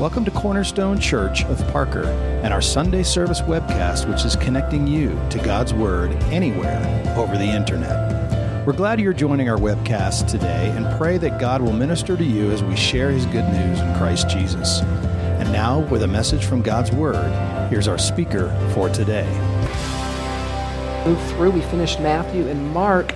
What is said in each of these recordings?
Welcome to Cornerstone Church of Parker and our Sunday service webcast, which is connecting you to God's Word anywhere over the internet. We're glad you're joining our webcast today and pray that God will minister to you as we share His good news in Christ Jesus. And now, with a message from God's Word, here's our speaker for today. Move through, we finished Matthew and Mark.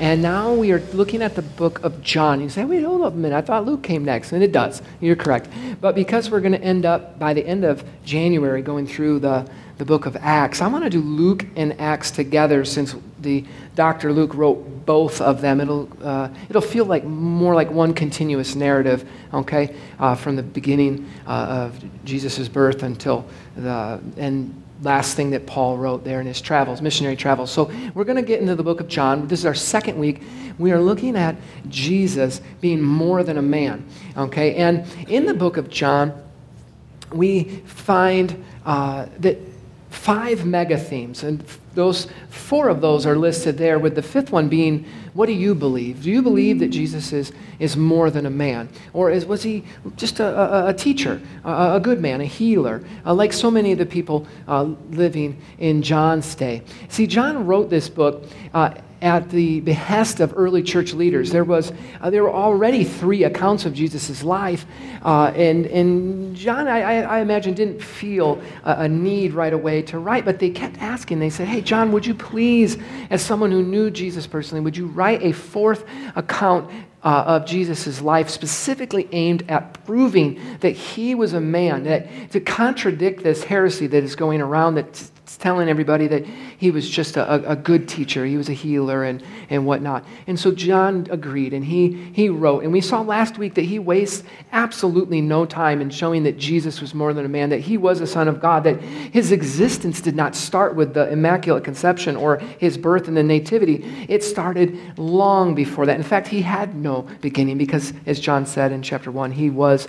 And now we are looking at the book of John. You say, wait, hold up a minute. I thought Luke came next. And it does. You're correct. But because we're going to end up by the end of January going through the, the book of Acts, I want to do Luke and Acts together since the Dr. Luke wrote both of them. It'll, uh, it'll feel like more like one continuous narrative, okay, uh, from the beginning uh, of Jesus' birth until the, and last thing that Paul wrote there in his travels, missionary travels. So we're going to get into the book of John. This is our second week. We are looking at Jesus being more than a man. Okay? And in the book of John, we find uh, that five mega themes, and those four of those are listed there, with the fifth one being, what do you believe? Do you believe that Jesus is, is more than a man? Or is, was he just a, a, a teacher, a, a, good man, a healer, uh, like so many of the people uh, living in John's day? See, John wrote this book uh, at the behest of early church leaders. There, was, uh, there were already three accounts of Jesus' life, uh, and, and John, I, I, imagine, didn't feel a, a, need right away to write, but they kept asking. They said, Hey, John, would you please, as someone who knew Jesus personally, would you write a fourth account uh, of Jesus' life, specifically aimed at proving that he was a man, that to contradict this heresy that is going around that telling everybody that he was just a, a, good teacher, he was a healer and, and whatnot. And so John agreed and he, he wrote. And we saw last week that he wastes absolutely no time in showing that Jesus was more than a man, that he was a son of God, that his existence did not start with the Immaculate Conception or his birth and the Nativity. It started long before that. In fact, he had no beginning because, as John said in chapter 1, he was,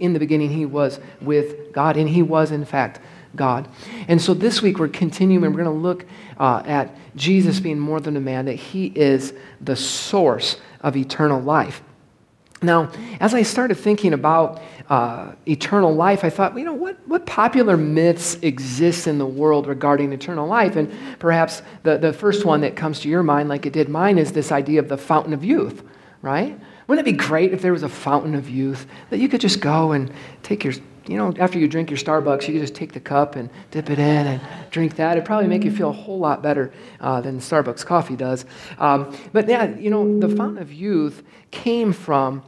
in the beginning, he was with God, and he was, in fact, God. And so this week we're continuing, we're going to look uh, at Jesus being more than a man, that he is the source of eternal life. Now, as I started thinking about uh, eternal life, I thought, you know, what, what popular myths exist in the world regarding eternal life? And perhaps the, the first one that comes to your mind, like it did mine, is this idea of the fountain of youth, right? Wouldn't it be great if there was a fountain of youth that you could just go and take your you know, after you drink your Starbucks, you can just take the cup and dip it in and drink that. It'd probably make you feel a whole lot better uh, than Starbucks coffee does. Um, but yeah, you know, the fountain of youth came from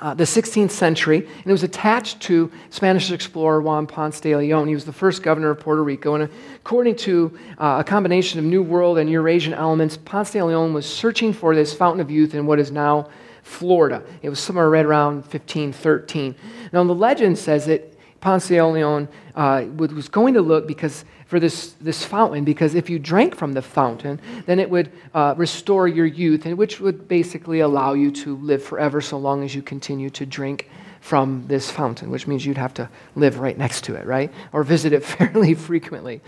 uh, the 16th century, and it was attached to Spanish explorer Juan Ponce de Leon. He was the first governor of Puerto Rico, and according to uh, a combination of New World and Eurasian elements, Ponce de Leon was searching for this fountain of youth in what is now Florida. It was somewhere right around 1513. Now, the legend says that Ponce de Leon uh, was going to look because for this, this fountain because if you drank from the fountain, then it would uh, restore your youth, and which would basically allow you to live forever so long as you continue to drink from this fountain, which means you'd have to live right next to it, right? Or visit it fairly frequently.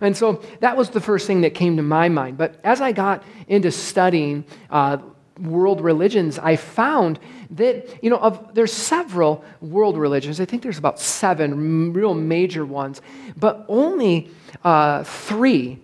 And so that was the first thing that came to my mind. But as I got into studying uh, world religions, I found that, you know, of, there's several world religions. I think there's about seven real major ones, but only uh, three,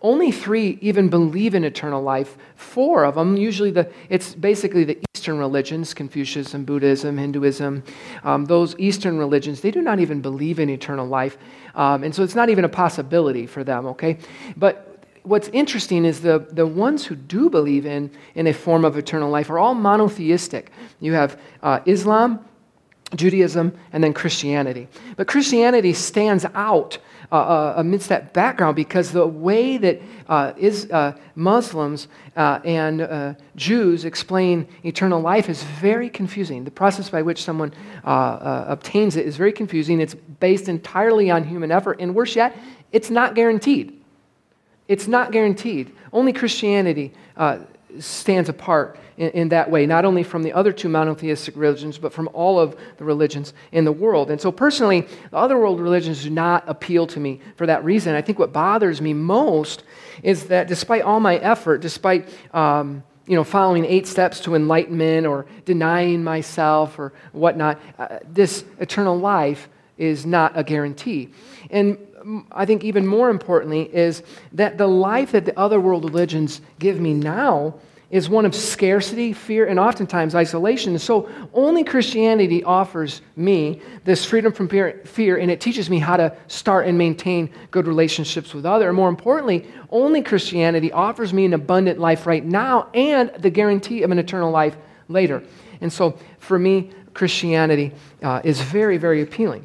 only three even believe in eternal life. Four of them, usually the, it's basically the Eastern religions, Confucianism, Buddhism, Hinduism, um, those Eastern religions, they do not even believe in eternal life. Um, and so it's not even a possibility for them, okay? But what's interesting is the, the ones who do believe in, in a form of eternal life are all monotheistic. You have uh, Islam, Judaism, and then Christianity. But Christianity stands out uh, uh, amidst that background because the way that uh, is, uh, Muslims uh, and uh, Jews explain eternal life is very confusing. The process by which someone obtains it is very confusing. It's based entirely on human effort, and worse yet, it's not guaranteed. It's not guaranteed. Only Christianity uh, stands apart in, in, that way, not only from the other two monotheistic religions, but from all of the religions in the world. And so, personally, the other world religions do not appeal to me for that reason. I think what bothers me most is that despite all my effort, despite um, you know, following eight steps to enlightenment or denying myself or whatnot. Uh, this eternal life is not a guarantee. And I think even more importantly is that the life that the other world religions give me now is one of scarcity, fear, and oftentimes isolation. So only Christianity offers me this freedom from fear, and it teaches me how to start and maintain good relationships with others. And More importantly, only Christianity offers me an abundant life right now and the guarantee of an eternal life later. And so for me, Christianity uh, is very, very appealing.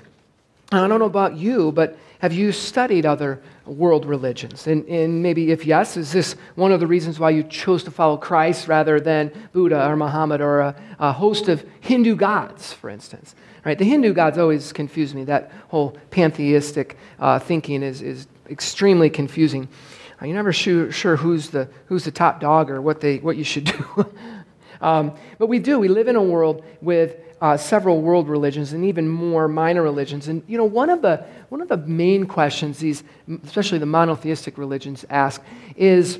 I don't know about you, but have you studied other world religions? And, and, maybe if yes, is this one of the reasons why you chose to follow Christ rather than Buddha or Muhammad or a, a host of Hindu gods, for instance? Right? The Hindu gods always confuse me. That whole pantheistic uh, thinking is, is extremely confusing. Uh, you're never sure, sure who's, the, who's the top dog or what, they, what you should do. um, but we do. We live in a world with uh, several world religions and even more minor religions. And you know, one of the one of the main questions these, especially the monotheistic religions, ask is,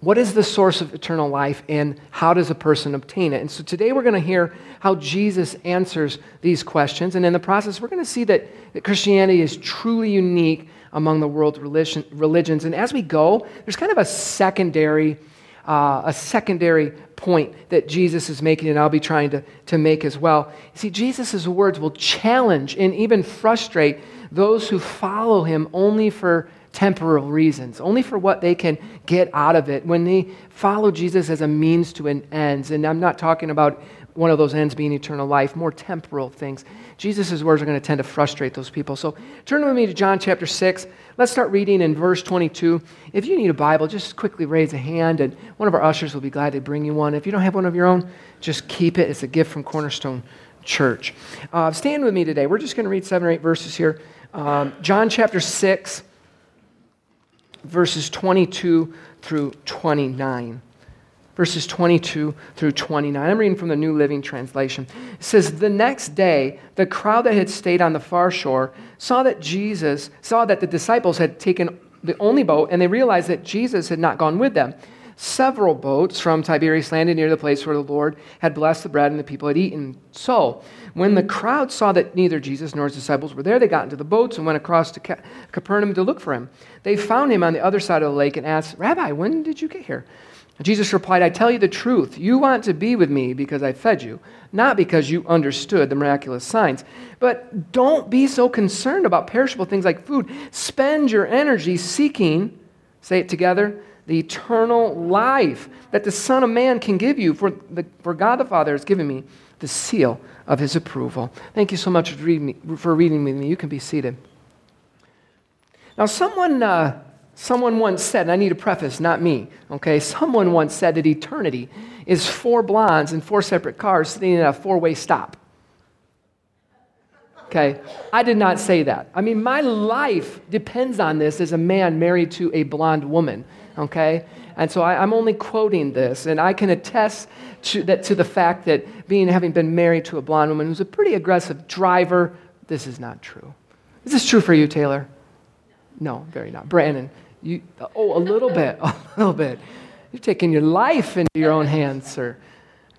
what is the source of eternal life, and how does a person obtain it? And so today we're going to hear how Jesus answers these questions, and in the process, we're going to see that, that Christianity is truly unique among the world religion, religions. And as we go, there's kind of a secondary uh, a secondary point that Jesus is making, and I'll be trying to, to make as well. You see, Jesus' words will challenge and even frustrate those who follow him only for temporal reasons, only for what they can get out of it when they follow Jesus as a means to an end. And I'm not talking about one of those ends being eternal life, more temporal things. Jesus' words are going to tend to frustrate those people. So turn with me to John chapter 6. Let's start reading in verse 22. If you need a Bible, just quickly raise a hand, and one of our ushers will be glad to bring you one. If you don't have one of your own, just keep it. It's a gift from Cornerstone Church. Uh, stand with me today. We're just going to read seven or eight verses here. Um, John chapter 6, verses 22 through 29 verses 22 through 29. I'm reading from the New Living Translation. It says, The next day, the crowd that had stayed on the far shore saw that Jesus, saw that the disciples had taken the only boat, and they realized that Jesus had not gone with them. Several boats from Tiberias landed near the place where the Lord had blessed the bread and the people had eaten. So, when the crowd saw that neither Jesus nor his disciples were there, they got into the boats and went across to Capernaum to look for him. They found him on the other side of the lake and asked, Rabbi, when did you get here? Jesus replied, I tell you the truth. You want to be with me because I fed you, not because you understood the miraculous signs. But don't be so concerned about perishable things like food. Spend your energy seeking, say it together, the eternal life that the Son of Man can give you. For, the, for God the Father has given me the seal of his approval. Thank you so much for reading, for reading with me. You can be seated. Now, someone. Uh, Someone once said, and I need a preface, not me, okay? Someone once said that eternity is four blondes in four separate cars sitting at a four way stop. Okay? I did not say that. I mean, my life depends on this as a man married to a blonde woman, okay? And so I, am only quoting this, and I can attest to, that, to the fact that being having been married to a blonde woman who's a pretty aggressive driver, this is not true. Is this true for you, Taylor? No, very not. Brandon, you, oh, a little bit, a little bit. You're taking your life into your own hands, sir.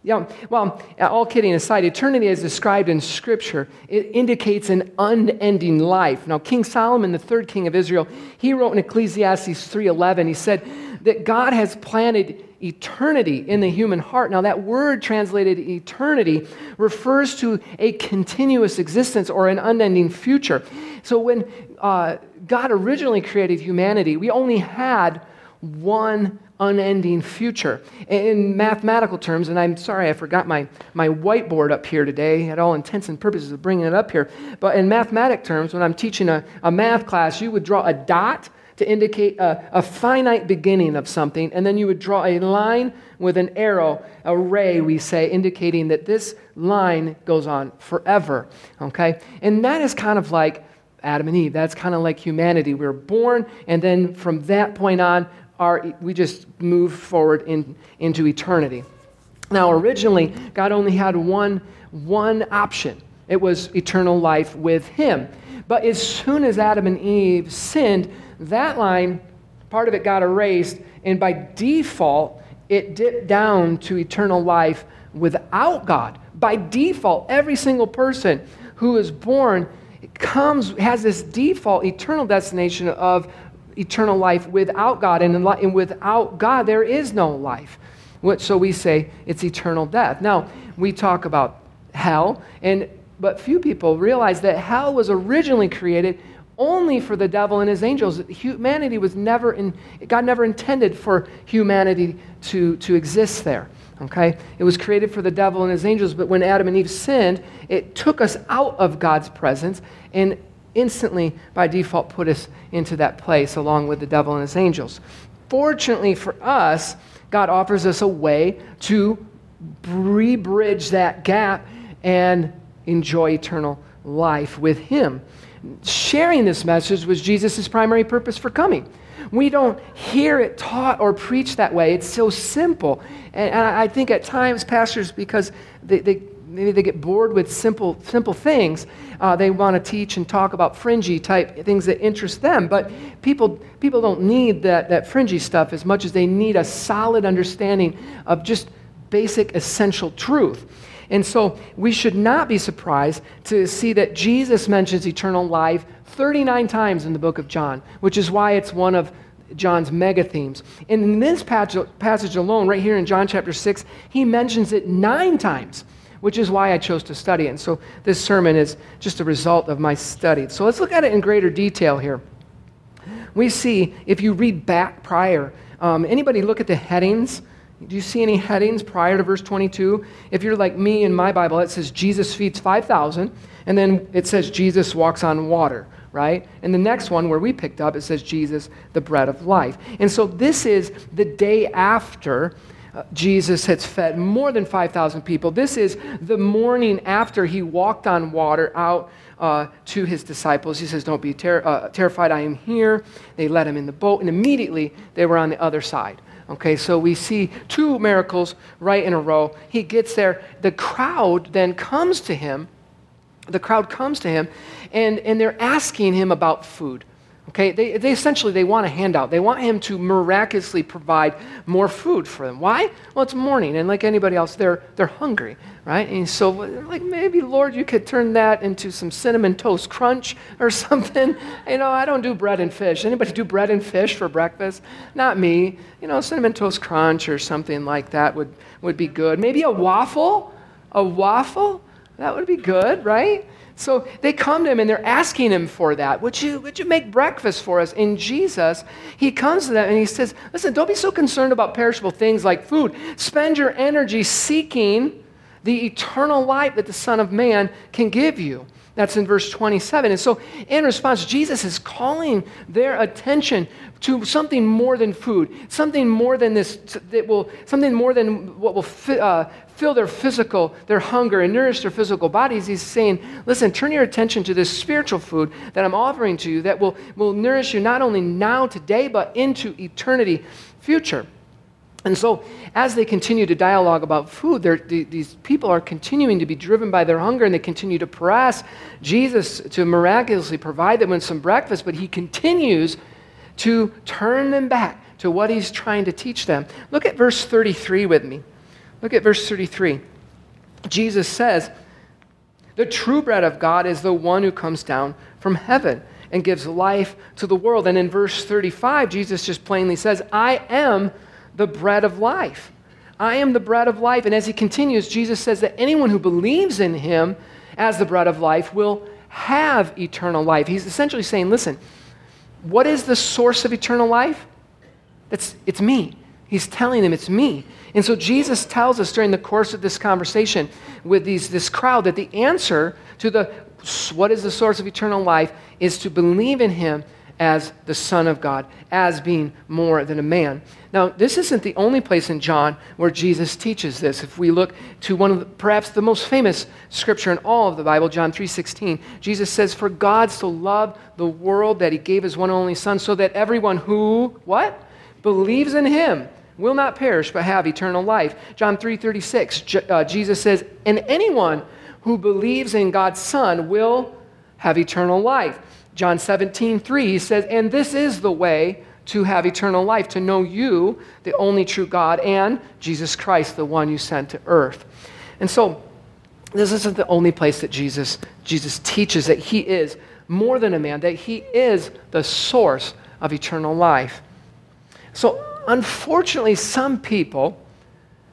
Yeah, well, all kidding aside, eternity as described in Scripture, it indicates an unending life. Now, King Solomon, the third king of Israel, he wrote in Ecclesiastes 3.11, he said that God has planted eternity in the human heart. Now, that word translated eternity refers to a continuous existence or an unending future. So when uh, God originally created humanity, we only had one unending future. In mathematical terms, and I'm sorry I forgot my, my whiteboard up here today, at all intents and purposes of bringing it up here, but in mathematic terms, when I'm teaching a, a math class, you would draw a dot to indicate a, a finite beginning of something, and then you would draw a line with an arrow, a ray, we say, indicating that this line goes on forever. Okay? And that is kind of like Adam and Eve. That's kind of like humanity. We are born, and then from that point on, our, we just move forward in, into eternity. Now, originally, God only had one, one option it was eternal life with Him. But as soon as Adam and Eve sinned, that line, part of it got erased, and by default, it dipped down to eternal life without God. By default, every single person who is born comes has this default eternal destination of eternal life without God, and, and without God there is no life. So we say it's eternal death. Now we talk about hell, and but few people realize that hell was originally created only for the devil and his angels. Humanity was never in, God never intended for humanity to, to exist there. Okay? It was created for the devil and his angels, but when Adam and Eve sinned, it took us out of God's presence and instantly, by default, put us into that place along with the devil and his angels. Fortunately for us, God offers us a way to re-bridge that gap and enjoy eternal life with Him. Sharing this message was Jesus' primary purpose for coming. We don't hear it taught or preached that way. It's so simple. And, I think at times, pastors, because they, they maybe they get bored with simple, simple things. Uh, they want to teach and talk about fringy type things that interest them. But people, people don't need that, that fringy stuff as much as they need a solid understanding of just basic, essential truth. And so we should not be surprised to see that Jesus mentions eternal life 39 times in the book of John, which is why it's one of John's mega themes. And in this passage alone, right here in John chapter 6, he mentions it nine times, which is why I chose to study it. And so this sermon is just a result of my study. So let's look at it in greater detail here. We see, if you read back prior, um, anybody look at the headings? Do you see any headings prior to verse 22? If you're like me in my Bible, it says Jesus feeds 5,000, and then it says Jesus walks on water, right? And the next one where we picked up, it says Jesus, the bread of life. And so this is the day after Jesus has fed more than 5,000 people. This is the morning after he walked on water out uh, to his disciples. He says, Don't be ter- uh, terrified, I am here. They let him in the boat, and immediately they were on the other side. Okay, so we see two miracles right in a row. He gets there. The crowd then comes to him. The crowd comes to him, and, and they're asking him about food. Okay, they, they essentially they want a handout. They want him to miraculously provide more food for them. Why? Well, it's morning, and like anybody else, they're they're hungry, right? And so, like maybe Lord, you could turn that into some cinnamon toast crunch or something. You know, I don't do bread and fish. Anybody do bread and fish for breakfast? Not me. You know, cinnamon toast crunch or something like that would would be good. Maybe a waffle, a waffle. That would be good, right? So they come to him and they're asking him for that. Would you, would you make breakfast for us? In Jesus, he comes to them and he says, Listen, don't be so concerned about perishable things like food. Spend your energy seeking the eternal life that the Son of Man can give you. That's in verse 27. And so, in response, Jesus is calling their attention to something more than food, something more than this, that will, something more than what will fi, uh, fill their physical, their hunger, and nourish their physical bodies. He's saying, listen, turn your attention to this spiritual food that I'm offering to you that will, will nourish you not only now, today, but into eternity future. And so, as they continue to dialogue about food, these people are continuing to be driven by their hunger and they continue to press Jesus to miraculously provide them with some breakfast, but he continues to turn them back to what he's trying to teach them. Look at verse 33 with me. Look at verse 33. Jesus says, The true bread of God is the one who comes down from heaven and gives life to the world. And in verse 35, Jesus just plainly says, I am the bread of life. I am the bread of life. And as he continues, Jesus says that anyone who believes in him as the bread of life will have eternal life. He's essentially saying, listen, what is the source of eternal life? It's, it's me. He's telling them it's me. And so Jesus tells us during the course of this conversation with these, this crowd that the answer to the what is the source of eternal life is to believe in him as the Son of God, as being more than a man. Now, this isn't the only place in John where Jesus teaches this. If we look to one of the, perhaps the most famous scripture in all of the Bible, John 3:16, Jesus says, "For God so loved the world that he gave his one only son so that everyone who what? believes in him will not perish but have eternal life." John 3:36, uh, Jesus says, "And anyone who believes in God's son will have eternal life." John 17, 3, he says, And this is the way to have eternal life, to know you, the only true God, and Jesus Christ, the one you sent to earth. And so, this isn't the only place that Jesus, Jesus teaches that he is more than a man, that he is the source of eternal life. So, unfortunately, some people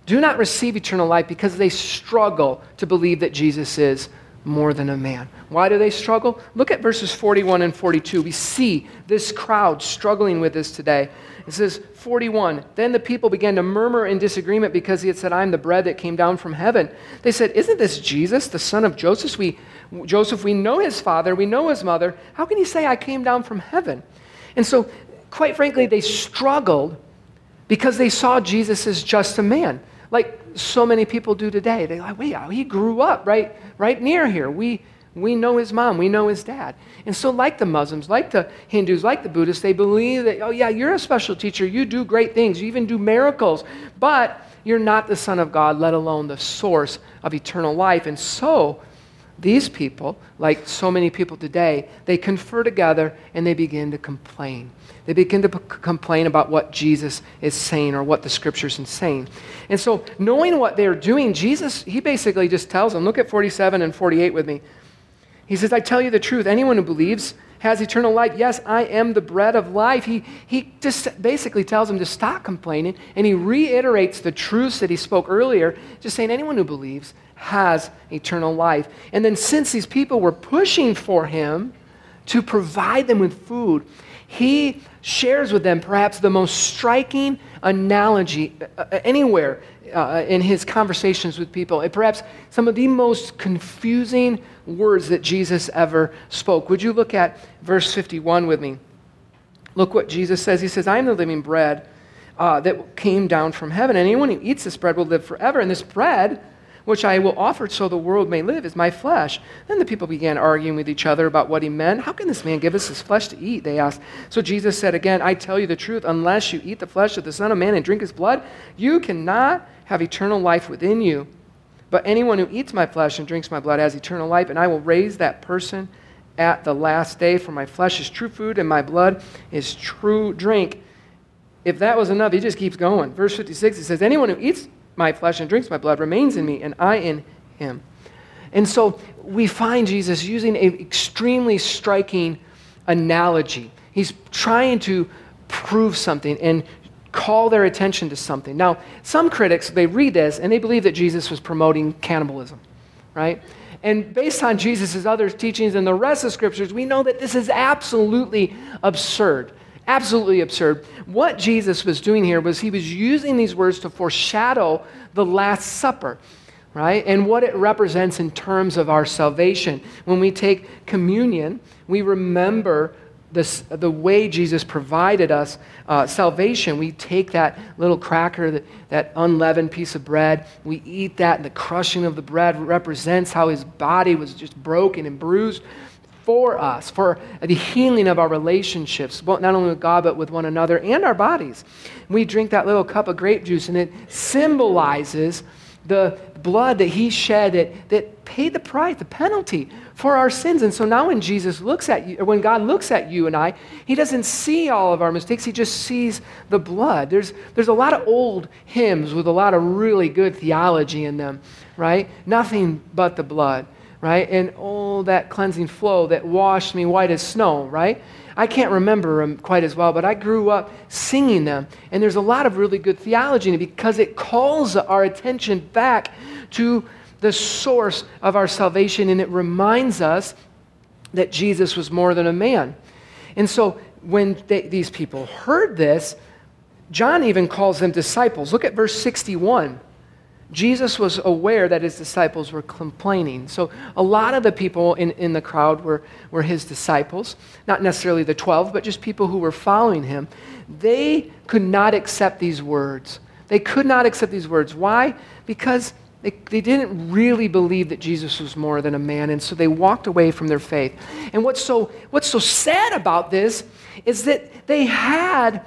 do not receive eternal life because they struggle to believe that Jesus is more than a man. Why do they struggle? Look at verses 41 and 42. We see this crowd struggling with this today. It says, 41, then the people began to murmur in disagreement because he had said, I'm the bread that came down from heaven. They said, Isn't this Jesus, the son of Joseph? We, Joseph, we know his father, we know his mother. How can he say, I came down from heaven? And so, quite frankly, they struggled because they saw Jesus as just a man like so many people do today. They're like, wait, he grew up right, right near here. We, we know his mom, we know his dad. And so, like the Muslims, like the Hindus, like the Buddhists, they believe that, oh, yeah, you're a special teacher. You do great things. You even do miracles. But you're not the Son of God, let alone the source of eternal life. And so, these people, like so many people today, they confer together and they begin to complain. They begin to p- complain about what Jesus is saying or what the scriptures are saying. And so, knowing what they're doing, Jesus, he basically just tells them look at 47 and 48 with me. He says, I tell you the truth. Anyone who believes has eternal life. Yes, I am the bread of life. He, he just basically tells him to stop complaining, and he reiterates the truths that he spoke earlier, just saying, anyone who believes has eternal life. And then, since these people were pushing for him to provide them with food, he shares with them perhaps the most striking analogy uh, uh, anywhere uh, in his conversations with people, perhaps some of the most confusing words that Jesus ever spoke. Would you look at verse 51 with me? Look what Jesus says. He says, I am the living bread uh, that came down from heaven. And anyone who eats this bread will live forever. And this bread which I will offer so the world may live, is my flesh. Then the people began arguing with each other about what he meant. How can this man give us his flesh to eat? They asked. So Jesus said again, I tell you the truth, unless you eat the flesh of the Son of Man and drink his blood, you cannot have eternal life within you. But anyone who eats my flesh and drinks my blood has eternal life, and I will raise that person at the last day. For my flesh is true food, and my blood is true drink. If that was enough, he just keeps going. Verse 56, he says, Anyone who eats my flesh and drinks my blood remains in me, and I in him. And so we find Jesus using an extremely striking analogy. He's trying to prove something and call their attention to something. Now, some critics, they read this and they believe that Jesus was promoting cannibalism, right? And based on Jesus' other teachings and the rest of scriptures, we know that this is absolutely absurd. Absolutely absurd. What Jesus was doing here was he was using these words to foreshadow the Last Supper, right? And what it represents in terms of our salvation. When we take communion, we remember this, the way Jesus provided us uh, salvation. We take that little cracker, that, that unleavened piece of bread, we eat that, and the crushing of the bread represents how his body was just broken and bruised for us, for the healing of our relationships, not only with God, but with one another and our bodies. We drink that little cup of grape juice, and it symbolizes the blood that he shed that, that paid the price, the penalty for our sins. And so now when Jesus looks at you, or when God looks at you and I, he doesn't see all of our mistakes, he just sees the blood. There's, there's a lot of old hymns with a lot of really good theology in them, right? Nothing but the blood right? And oh, that cleansing flow that washed me white as snow, right? I can't remember them quite as well, but I grew up singing them. And there's a lot of really good theology in it because it calls our attention back to the source of our salvation and it reminds us that Jesus was more than a man. And so when they, these people heard this, John even calls them disciples. Look at verse 61. Jesus was aware that his disciples were complaining. So, a lot of the people in, in the crowd were, were his disciples, not necessarily the 12, but just people who were following him. They could not accept these words. They could not accept these words. Why? Because they, they didn't really believe that Jesus was more than a man, and so they walked away from their faith. And what's so, what's so sad about this is that they had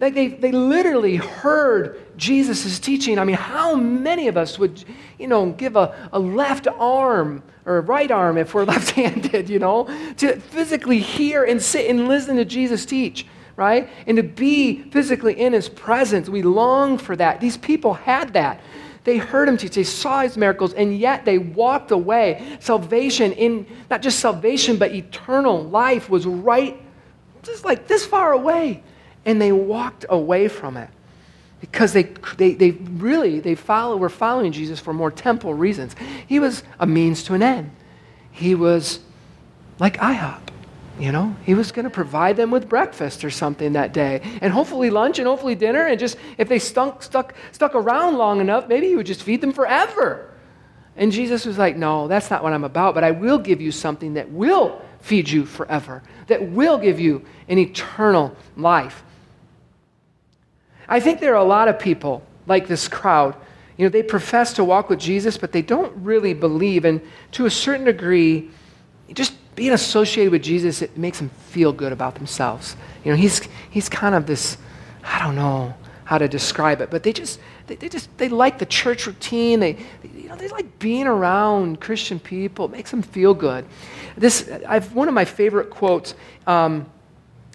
like they, they literally heard Jesus' teaching. I mean, how many of us would, you know, give a, a left arm or a right arm if we're left handed, you know, to physically hear and sit and listen to Jesus teach? right? And to be physically in his presence. We long for that. These people had that. They heard him teach, they saw his miracles, and yet they walked away. Salvation, in not just salvation, but eternal life, was right just like this far away. And they walked away from it because they, they, they really they follow, were following Jesus for more temporal reasons. He was a means to an end. He was like IHOP. You know, he was going to provide them with breakfast or something that day, and hopefully lunch and hopefully dinner. And just if they stunk, stuck, stuck around long enough, maybe he would just feed them forever. And Jesus was like, No, that's not what I'm about, but I will give you something that will feed you forever, that will give you an eternal life. I think there are a lot of people like this crowd. You know, they profess to walk with Jesus, but they don't really believe. And to a certain degree, just being associated with Jesus, it makes them feel good about themselves. You know, he's, he's kind of this, I don't know how to describe it, but they just, they, they just, they like the church routine. They, they, you know, they like being around Christian people. It makes them feel good. This, I've, one of my favorite quotes um,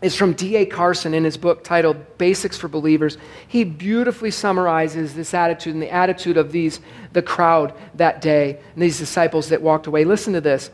is from D.A. Carson in his book titled Basics for Believers. He beautifully summarizes this attitude and the attitude of these, the crowd that day, and these disciples that walked away. Listen to this.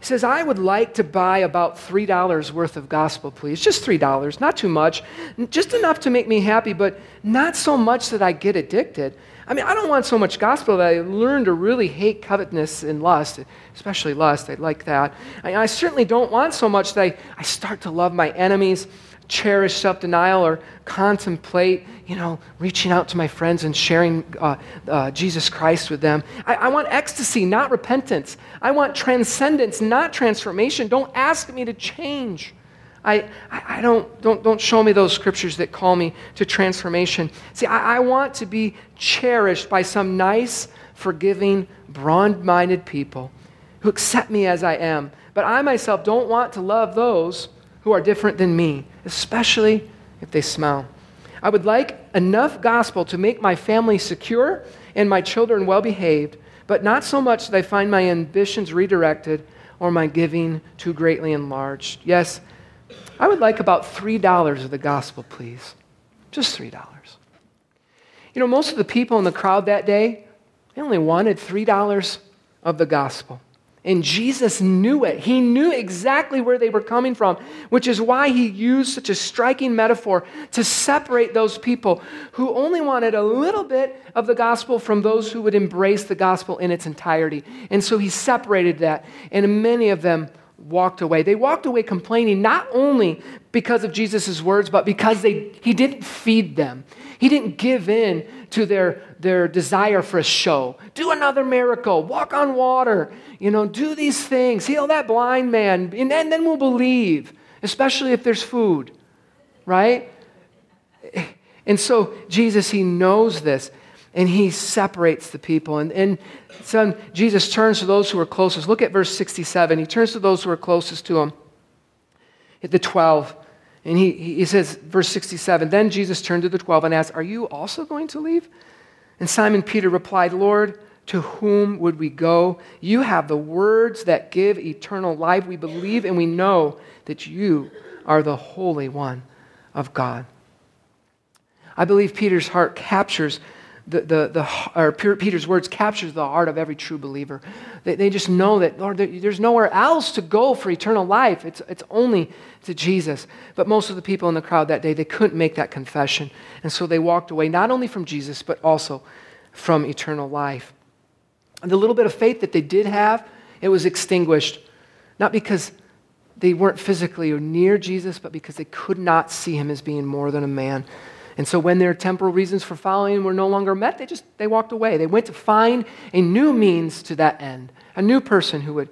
He says, I would like to buy about $3 worth of gospel, please. Just $3, not too much. Just enough to make me happy, but not so much that I get addicted. I mean, I don't want so much gospel that I learn to really hate covetousness and lust, especially lust. I like that. I, I certainly don't want so much that I, I start to love my enemies cherish self denial or contemplate, you know, reaching out to my friends and sharing uh, uh, Jesus Christ with them. I, I, want ecstasy, not repentance. I want transcendence, not transformation. Don't ask me to change. I, I, don't, don't, don't show me those scriptures that call me to transformation. See, I, I want to be cherished by some nice, forgiving, broad minded people who accept me as I am. But I myself don't want to love those who are different than me, especially if they smell. I would like enough gospel to make my family secure and my children well behaved, but not so much that I find my ambitions redirected or my giving too greatly enlarged. Yes, I would like about $3 of the gospel, please. Just $3. You know, most of the people in the crowd that day, they only wanted $3 of the gospel. And Jesus knew it. He knew exactly where they were coming from, which is why he used such a striking metaphor to separate those people who only wanted a little bit of the gospel from those who would embrace the gospel in its entirety. And so he separated that, and many of them walked away. They walked away complaining not only because of Jesus' words, but because they, he didn't feed them. He didn't give in to their, their desire for a show. Do another miracle, walk on water, you know, do these things, heal that blind man, and then, then we'll believe, especially if there's food, right? And so Jesus, he knows this and he separates the people. And, and Jesus turns to those who are closest. Look at verse 67. He turns to those who are closest to him. The 12, and he, he says, verse 67 Then Jesus turned to the twelve and asked, Are you also going to leave? And Simon Peter replied, Lord, to whom would we go? You have the words that give eternal life. We believe and we know that you are the Holy One of God. I believe Peter's heart captures the, the, the, or Peter's words captures the heart of every true believer. They, they just know that, Lord, there's nowhere else to go for eternal life. It's, it's only to Jesus. But most of the people in the crowd that day, they couldn't make that confession. And so they walked away not only from Jesus, but also from eternal life. And the little bit of faith that they did have, it was extinguished. Not because they weren't physically or near Jesus, but because they could not see him as being more than a man. And so when their temporal reasons for following were no longer met, they just they walked away. They went to find a new means to that end, a new person who would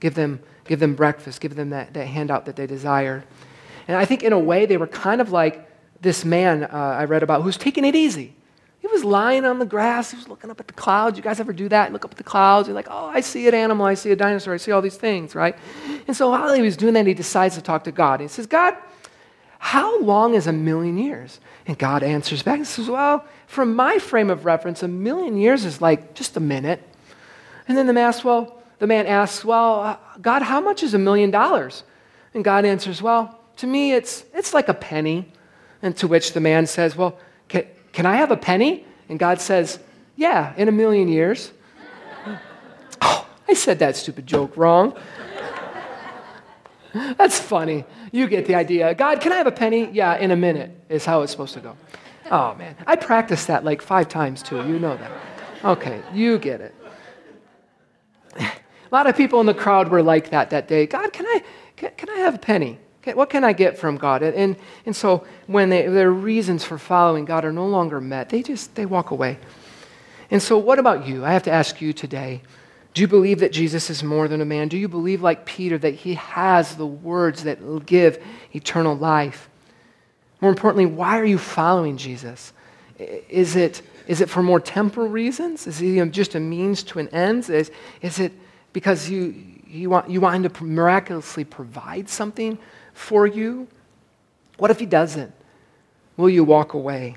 give them, give them breakfast, give them that, that handout that they desired. And I think in a way they were kind of like this man uh, I read about who's taking it easy. He was lying on the grass. He was looking up at the clouds. You guys ever do that? Look up at the clouds. You're like, oh, I see an animal. I see a dinosaur. I see all these things, right? And so while he was doing that, he decides to talk to God. He says, God, how long is a million years? And God answers back and says, Well, from my frame of reference, a million years is like just a minute. And then the man asks, Well, the man asks, Well, God, how much is a million dollars? And God answers, Well, To me, it's, it's like a penny. And to which the man says, Well, can, can I have a penny? And God says, Yeah, in a million years. oh, I said that stupid joke wrong. That's funny. You get the idea. God, can I have a penny? Yeah, in a minute is how it's supposed to go. Oh, man. I practiced that like five times too. You know that. Okay, you get it. A lot of people in the crowd were like that that day. God, can I, can, can I have a penny? What can I get from God? And, and so when they, their reasons for following God are no longer met, they just, they walk away. And so what about you? I have to ask you today, do you believe that Jesus is more than a man? Do you believe, like Peter, that he has the words that give eternal life? More importantly, why are you following Jesus? Is it, is it for more temporal reasons? Is he just a means to an end? Is, is it because you, you, want, you want him to miraculously provide something for you? What if he doesn't? Will you walk away?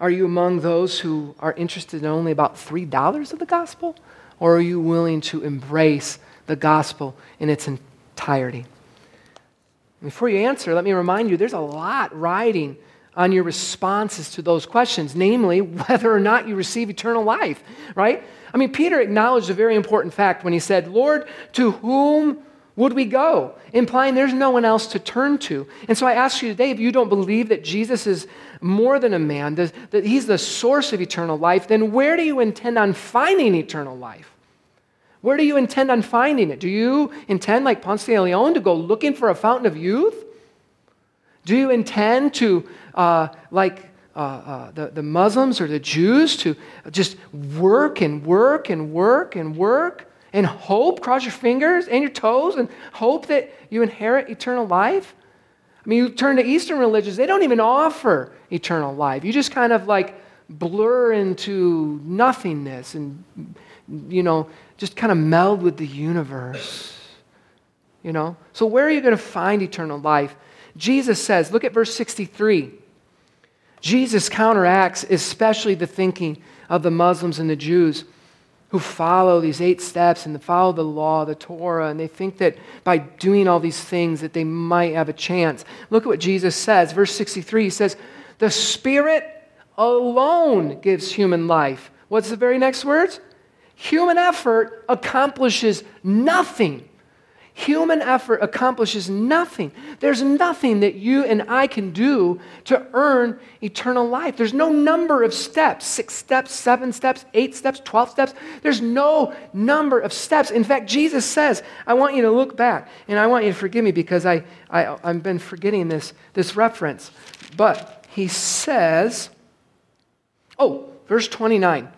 Are you among those who are interested in only about $3 of the gospel? Or are you willing to embrace the gospel in its entirety? Before you answer, let me remind you there's a lot riding on your responses to those questions, namely whether or not you receive eternal life, right? I mean, Peter acknowledged a very important fact when he said, Lord, to whom would we go? Implying there's no one else to turn to. And so I ask you today if you don't believe that Jesus is more than a man, that he's the source of eternal life, then where do you intend on finding eternal life? Where do you intend on finding it? Do you intend, like Ponce de Leon, to go looking for a fountain of youth? Do you intend to, uh, like uh, uh, the, the Muslims or the Jews, to just work and work and work and work and hope, cross your fingers and your toes, and hope that you inherit eternal life? I mean, you turn to Eastern religions, they don't even offer eternal life. You just kind of like blur into nothingness and, you know, just kind of meld with the universe. You know? So, where are you going to find eternal life? Jesus says, look at verse 63. Jesus counteracts especially the thinking of the Muslims and the Jews who follow these eight steps and follow the law, the Torah, and they think that by doing all these things that they might have a chance. Look at what Jesus says. Verse 63, he says, The Spirit alone gives human life. What's the very next words? Human effort accomplishes nothing. Human effort accomplishes nothing. There's nothing that you and I can do to earn eternal life. There's no number of steps six steps, seven steps, eight steps, 12 steps. There's no number of steps. In fact, Jesus says, I want you to look back, and I want you to forgive me because I, I, I've been forgetting this, this reference. But he says, oh, verse 29.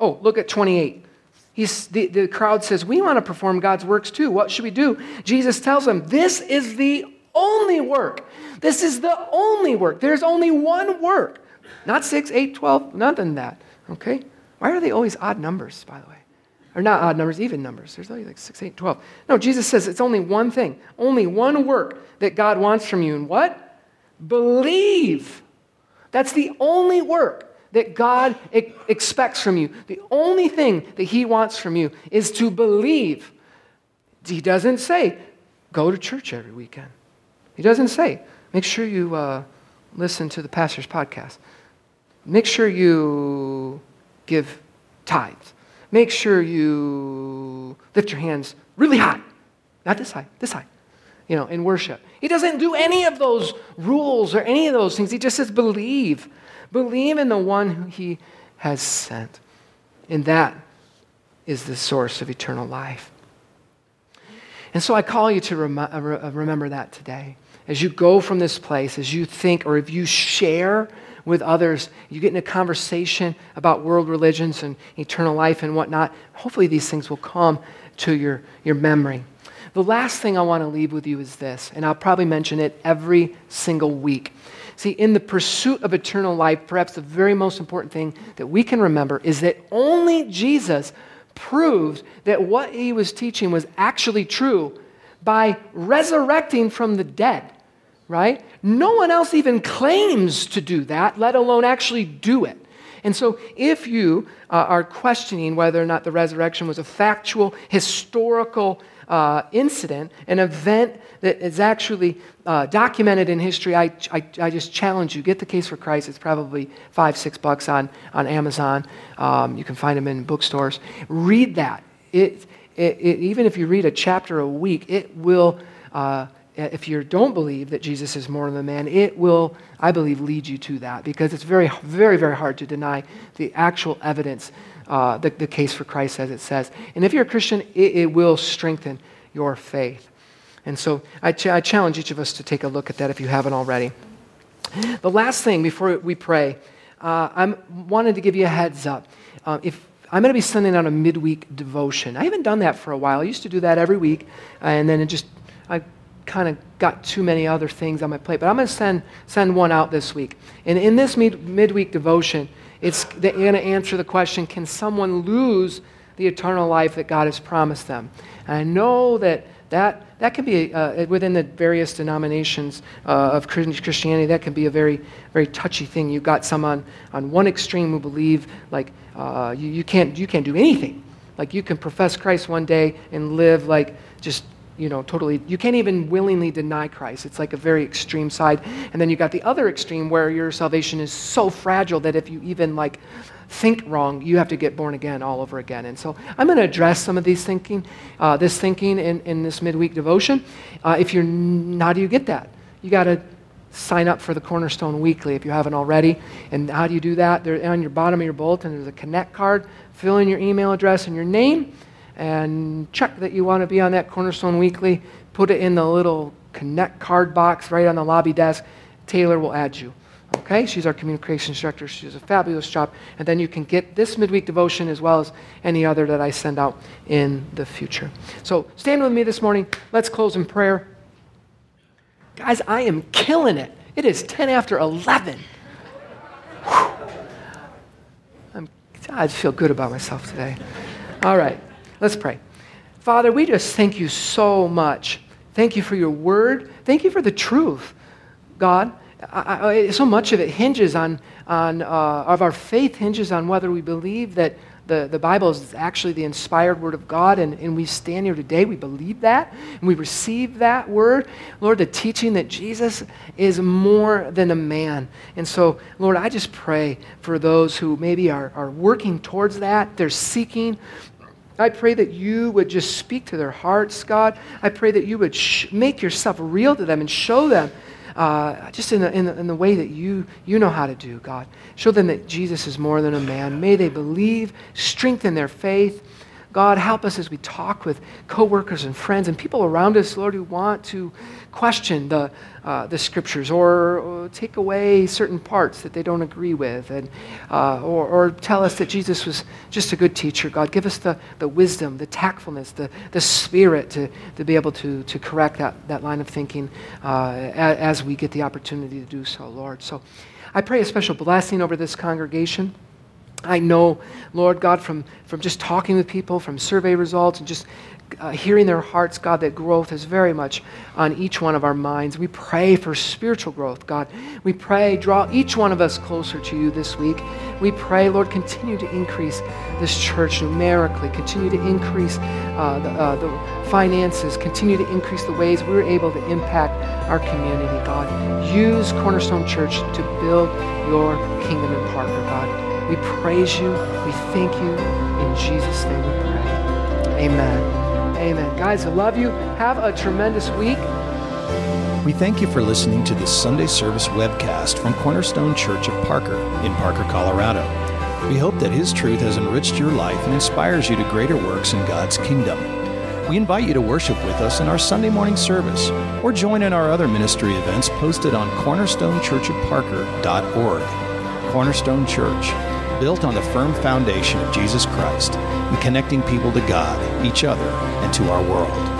Oh, look at 28. He's, the, the crowd says, We want to perform God's works too. What should we do? Jesus tells them, This is the only work. This is the only work. There's only one work. Not 6, 8, 12, nothing that. Okay? Why are they always odd numbers, by the way? Or not odd numbers, even numbers. There's only like 6, 8, 12. No, Jesus says it's only one thing, only one work that God wants from you. And what? Believe. That's the only work that God expects from you, the only thing that He wants from you is to believe. He doesn't say, go to church every weekend. He doesn't say, make sure you uh, listen to the pastor's podcast. Make sure you give tithes. Make sure you lift your hands really high. Not this high, this high, you know, in worship. He doesn't do any of those rules or any of those things. He just says, believe. Believe in the one who he has sent. And that is the source of eternal life. And so I call you to rem- uh, uh, remember that today. As you go from this place, as you think, or if you share with others, you get in a conversation about world religions and eternal life and whatnot, hopefully these things will come to your, your memory. The last thing I want to leave with you is this, and I'll probably mention it every single week. See, in the pursuit of eternal life, perhaps the very most important thing that we can remember is that only Jesus proved that what he was teaching was actually true by resurrecting from the dead, right? No one else even claims to do that, let alone actually do it. And so, if you uh, are questioning whether or not the resurrection was a factual, historical uh, incident, an event that is actually uh, documented in history, I, I, I, just challenge you get the case for Christ. It's probably five, six bucks on, on Amazon. Um, you can find them in bookstores. Read that. It, it, it, even if you read a chapter a week, it will. Uh, if you don't believe that Jesus is more than a man, it will, I believe, lead you to that because it's very, very, very hard to deny the actual evidence, uh, the, the case for Christ as it says. And if you're a Christian, it, it will strengthen your faith. And so I, ch- I, challenge each of us to take a look at that if you haven't already. The last thing before we pray, uh, I wanted to give you a heads up. Uh, if I'm going to be sending out a midweek devotion. I haven't done that for a while. I used to do that every week, and then it just I kind of got too many other things on my plate. But I'm going to send, send one out this week. And in this mid, midweek devotion, it's going to answer the question can someone lose the eternal life that God has promised them? And I know that that, that can be, uh, within the various denominations uh, of Christianity, that can be a very, very touchy thing. You've got some on, on one extreme who believe, like, uh, you, you, can't, you can't do anything. Like, you can profess Christ one day and live like just you know, totally, you can't even willingly deny Christ. It's like a very extreme side. And then you got the other extreme where your salvation is so fragile that if you even like think wrong, you have to get born again all over again. And so I'm going to address some of these thinking, uh, this thinking in, in this midweek devotion. Uh, if you're, how do you get that? You got to sign up for the Cornerstone Weekly if you haven't already. And how do you do that? There on your bottom of your bulletin, there's a connect card. Fill in your email address and your name and check that you want to be on that Cornerstone Weekly. Put it in the little connect card box right on the lobby desk. Taylor will add you. Okay, she's our communications director. She does a fabulous job. And then you can get this midweek devotion as well as any other that I send out in the future. So stand with me this morning. Let's close in prayer. Guys, I am killing it. It is 10 after 11. I'm, I feel good about myself today. All right. Let's pray. Father, we just thank you so much. Thank you for your word. Thank you for the truth, God. I, I, so much of it hinges on, on uh, of our faith hinges on whether we believe that the, the Bible is actually the inspired word of God, and, and we stand here today. We believe that, and we receive that word. Lord, the teaching that Jesus is more than a man. And so, Lord, I just pray for those who maybe are, are working towards that. They're seeking, I pray that you would just speak to their hearts, God. I pray that you would sh- make yourself real to them and show them uh, just in the, in, the, in the way that you, you know how to do, God. Show them that Jesus is more than a man. May they believe, strengthen their faith. God, help us as we talk with coworkers and friends and people around us, Lord, who want to question the, uh, the scriptures or, or, take away certain parts that they don't agree with, and, uh, or, or, tell us that Jesus was just a good teacher. God, give us the, the wisdom, the tactfulness, the, the spirit to, to be able to, to correct that, that line of thinking uh, as, as we get the opportunity to do so, Lord. So I pray a special blessing over this congregation. I know, Lord God, from, from just talking with people, from survey results, and just uh, hearing their hearts, God, that growth is very much on each one of our minds. We pray for spiritual growth, God. We pray, draw each one of us closer to you this week. We pray, Lord, continue to increase this church numerically, continue to increase uh, the, uh, the finances, continue to increase the ways we're able to impact our community, God. Use Cornerstone Church to build your kingdom in Parker, God. We praise you. We thank you. In Jesus' name we pray. Amen. Amen. Guys, I love you. Have a tremendous week. We thank you for listening to this Sunday service webcast from Cornerstone Church of Parker in Parker, Colorado. We hope that His truth has enriched your life and inspires you to greater works in God's kingdom. We invite you to worship with us in our Sunday morning service or join in our other ministry events posted on cornerstonechurchofparker.org. Cornerstone Church, built on the firm foundation of Jesus Christ and connecting people to God, each other, and to our world.